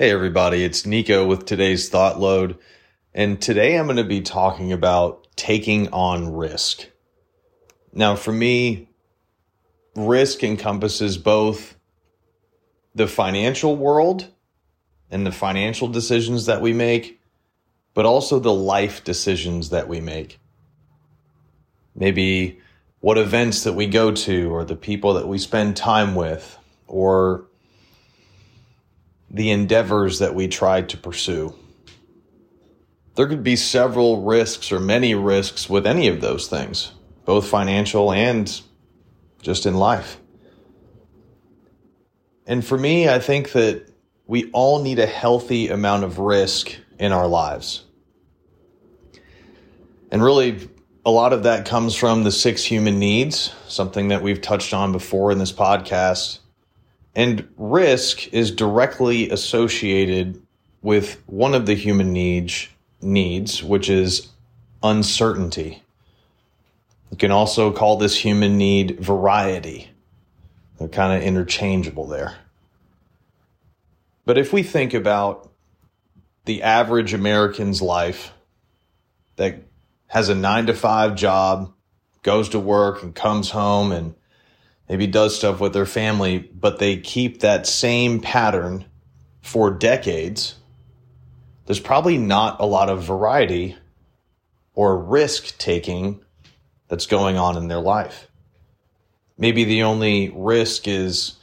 Hey, everybody, it's Nico with today's Thought Load. And today I'm going to be talking about taking on risk. Now, for me, risk encompasses both the financial world and the financial decisions that we make, but also the life decisions that we make. Maybe what events that we go to, or the people that we spend time with, or the endeavors that we tried to pursue. There could be several risks or many risks with any of those things, both financial and just in life. And for me, I think that we all need a healthy amount of risk in our lives. And really, a lot of that comes from the six human needs, something that we've touched on before in this podcast. And risk is directly associated with one of the human needs, needs, which is uncertainty. You can also call this human need variety. They're kind of interchangeable there. But if we think about the average American's life that has a nine to five job, goes to work and comes home and maybe does stuff with their family, but they keep that same pattern for decades, there's probably not a lot of variety or risk taking that's going on in their life. Maybe the only risk is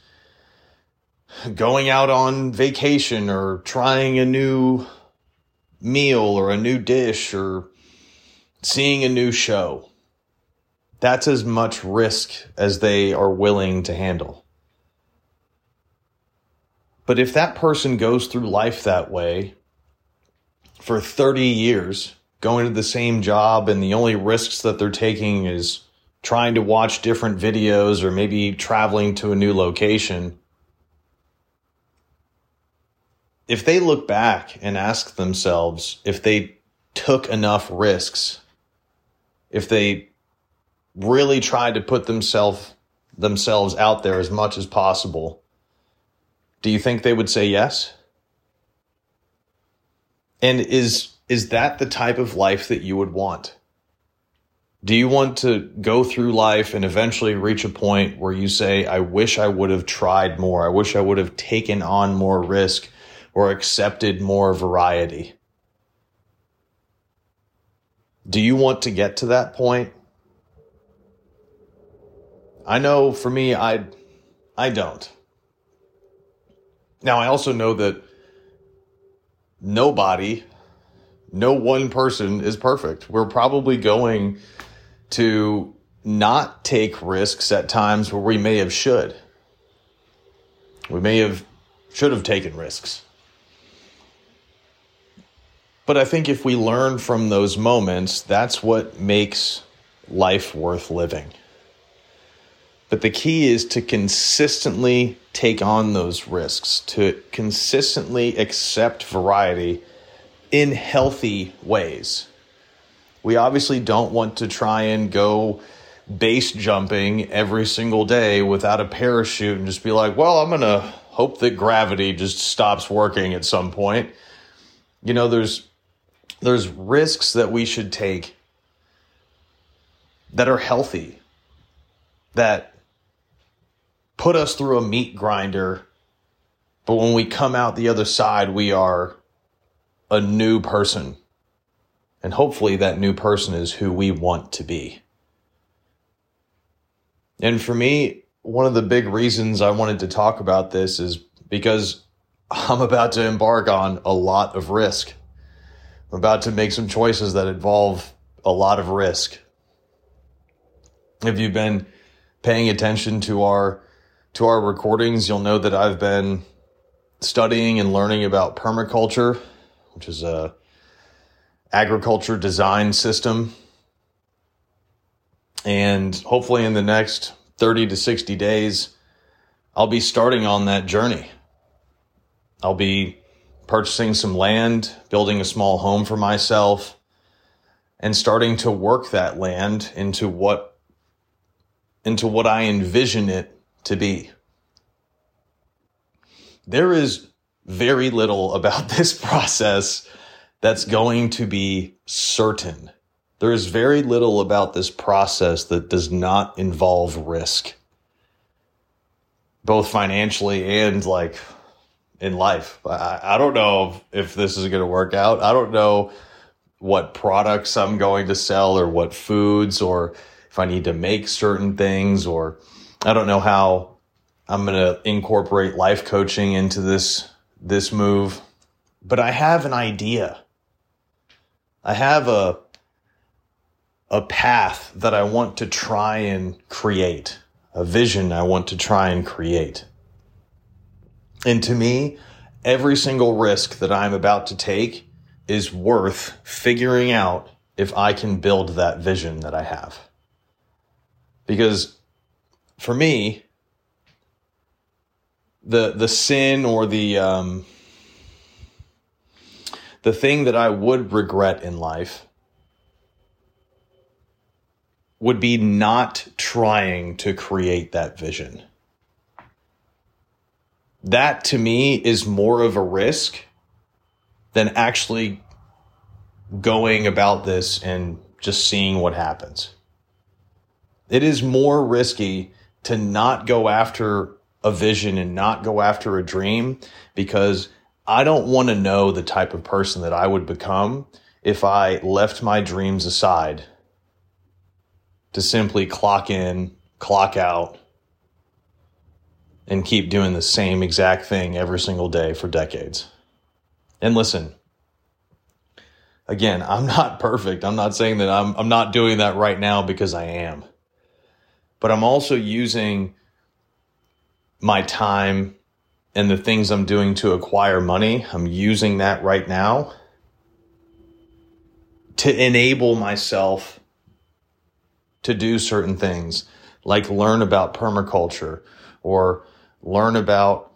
going out on vacation or trying a new meal or a new dish or seeing a new show that's as much risk as they are willing to handle. But if that person goes through life that way for 30 years, going to the same job, and the only risks that they're taking is trying to watch different videos or maybe traveling to a new location, if they look back and ask themselves if they took enough risks, if they really tried to put themselves themselves out there as much as possible, do you think they would say yes? And is is that the type of life that you would want? Do you want to go through life and eventually reach a point where you say, I wish I would have tried more. I wish I would have taken on more risk or accepted more variety? Do you want to get to that point? I know for me, I, I don't. Now, I also know that nobody, no one person is perfect. We're probably going to not take risks at times where we may have should. We may have should have taken risks. But I think if we learn from those moments, that's what makes life worth living. But the key is to consistently take on those risks, to consistently accept variety in healthy ways. We obviously don't want to try and go base jumping every single day without a parachute and just be like, well, I'm going to hope that gravity just stops working at some point. You know, there's there's risks that we should take that are healthy that put us through a meat grinder, but when we come out the other side, we are a new person. And hopefully, that new person is who we want to be. And for me, one of the big reasons I wanted to talk about this is because I'm about to embark on a lot of risk. I'm about to make some choices that involve a lot of risk. If you've been paying attention to our to our recordings, you'll know that I've been studying and learning about permaculture, which is a agriculture design system. And hopefully in the next 30 to 60 days, I'll be starting on that journey. I'll be purchasing some land, building a small home for myself, and starting to work that land into what into what I envision it to be. There is very little about this process that's going to be certain. There is very little about this process that does not involve risk, both financially and like in life. I, I don't know if this is going to work out. I don't know what products I'm going to sell or what foods or if I need to make certain things or I don't know how I'm going to incorporate life coaching into this this move, but I have an idea. I have a a path that I want to try and create, a vision I want to try and create. And to me, every single risk that I'm about to take is worth figuring out if I can build that vision that I have. Because for me, the the sin or the um, the thing that I would regret in life would be not trying to create that vision. That to me is more of a risk than actually going about this and just seeing what happens. It is more risky to not go after a vision and not go after a dream because I don't want to know the type of person that I would become if I left my dreams aside to simply clock in, clock out, and keep doing the same exact thing every single day for decades. And listen, again, I'm not perfect. I'm not saying that I'm, I'm not doing that right now because I am. But I'm also using my time and the things I'm doing to acquire money. I'm using that right now to enable myself to do certain things like learn about permaculture or learn about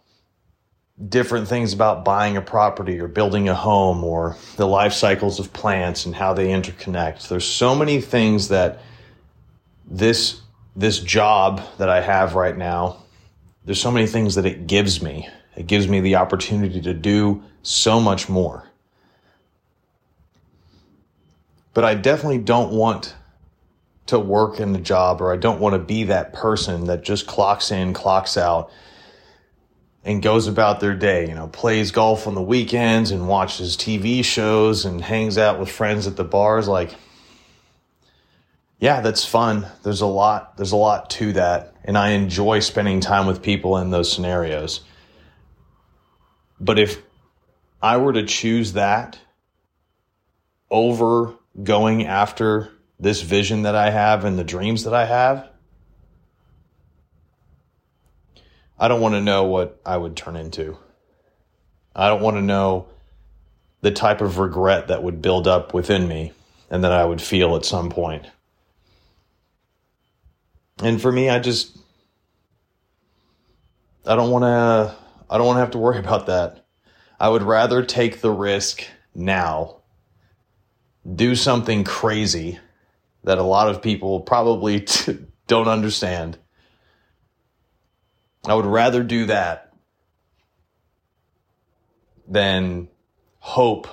different things about buying a property or building a home or the life cycles of plants and how they interconnect. There's so many things that this this job that I have right now, there's so many things that it gives me. It gives me the opportunity to do so much more. But I definitely don't want to work in the job or I don't want to be that person that just clocks in, clocks out and goes about their day, you know, plays golf on the weekends and watches TV shows and hangs out with friends at the bars like yeah, that's fun. There's a lot there's a lot to that and I enjoy spending time with people in those scenarios. But if I were to choose that over going after this vision that I have and the dreams that I have, I don't want to know what I would turn into. I don't want to know the type of regret that would build up within me and that I would feel at some point. And for me, I just I don't want to I don't want to have to worry about that. I would rather take the risk now. Do something crazy that a lot of people probably t- don't understand. I would rather do that than hope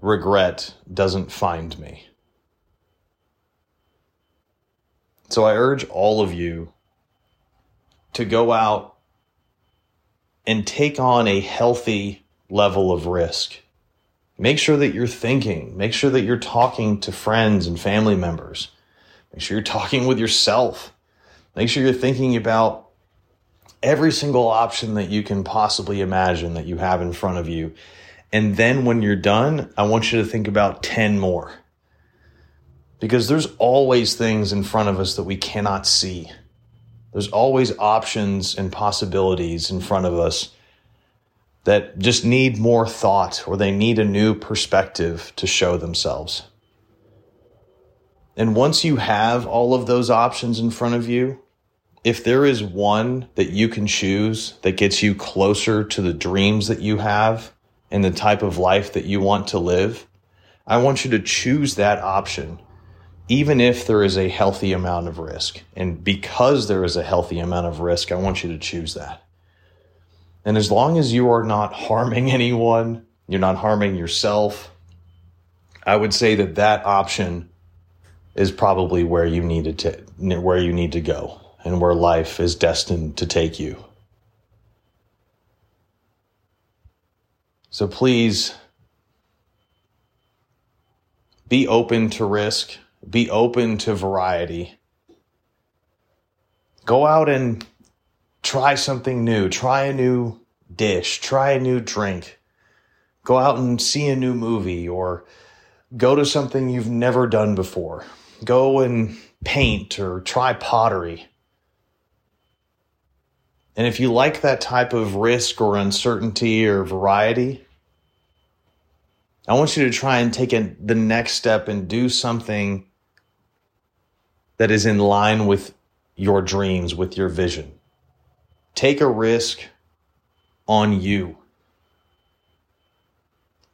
regret doesn't find me. So I urge all of you to go out and take on a healthy level of risk. Make sure that you're thinking. Make sure that you're talking to friends and family members. Make sure you're talking with yourself. Make sure you're thinking about every single option that you can possibly imagine that you have in front of you. And then when you're done, I want you to think about 10 more. Because there's always things in front of us that we cannot see. There's always options and possibilities in front of us that just need more thought or they need a new perspective to show themselves. And once you have all of those options in front of you, if there is one that you can choose that gets you closer to the dreams that you have and the type of life that you want to live, I want you to choose that option, even if there is a healthy amount of risk. And because there is a healthy amount of risk, I want you to choose that. And as long as you are not harming anyone, you're not harming yourself, I would say that that option is probably where you needed to where you need to go and where life is destined to take you. So please be open to risk, be open to variety. Go out and try something new, try a new dish, try a new drink. Go out and see a new movie or go to something you've never done before. Go and paint or try pottery. And if you like that type of risk or uncertainty or variety, I want you to try and take a, the next step and do something that is in line with your dreams, with your vision. Take a risk on you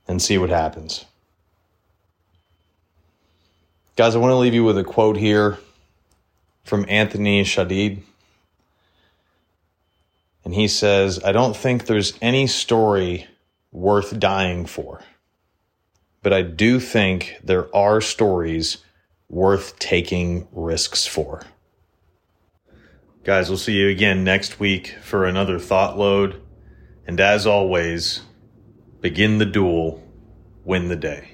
and see what happens. Guys, I want to leave you with a quote here from Anthony Shadid. And he says, I don't think there's any story worth dying for but I do think there are stories worth taking risks for. Guys, we'll see you again next week for another thought load. And as always, begin the duel, win the day.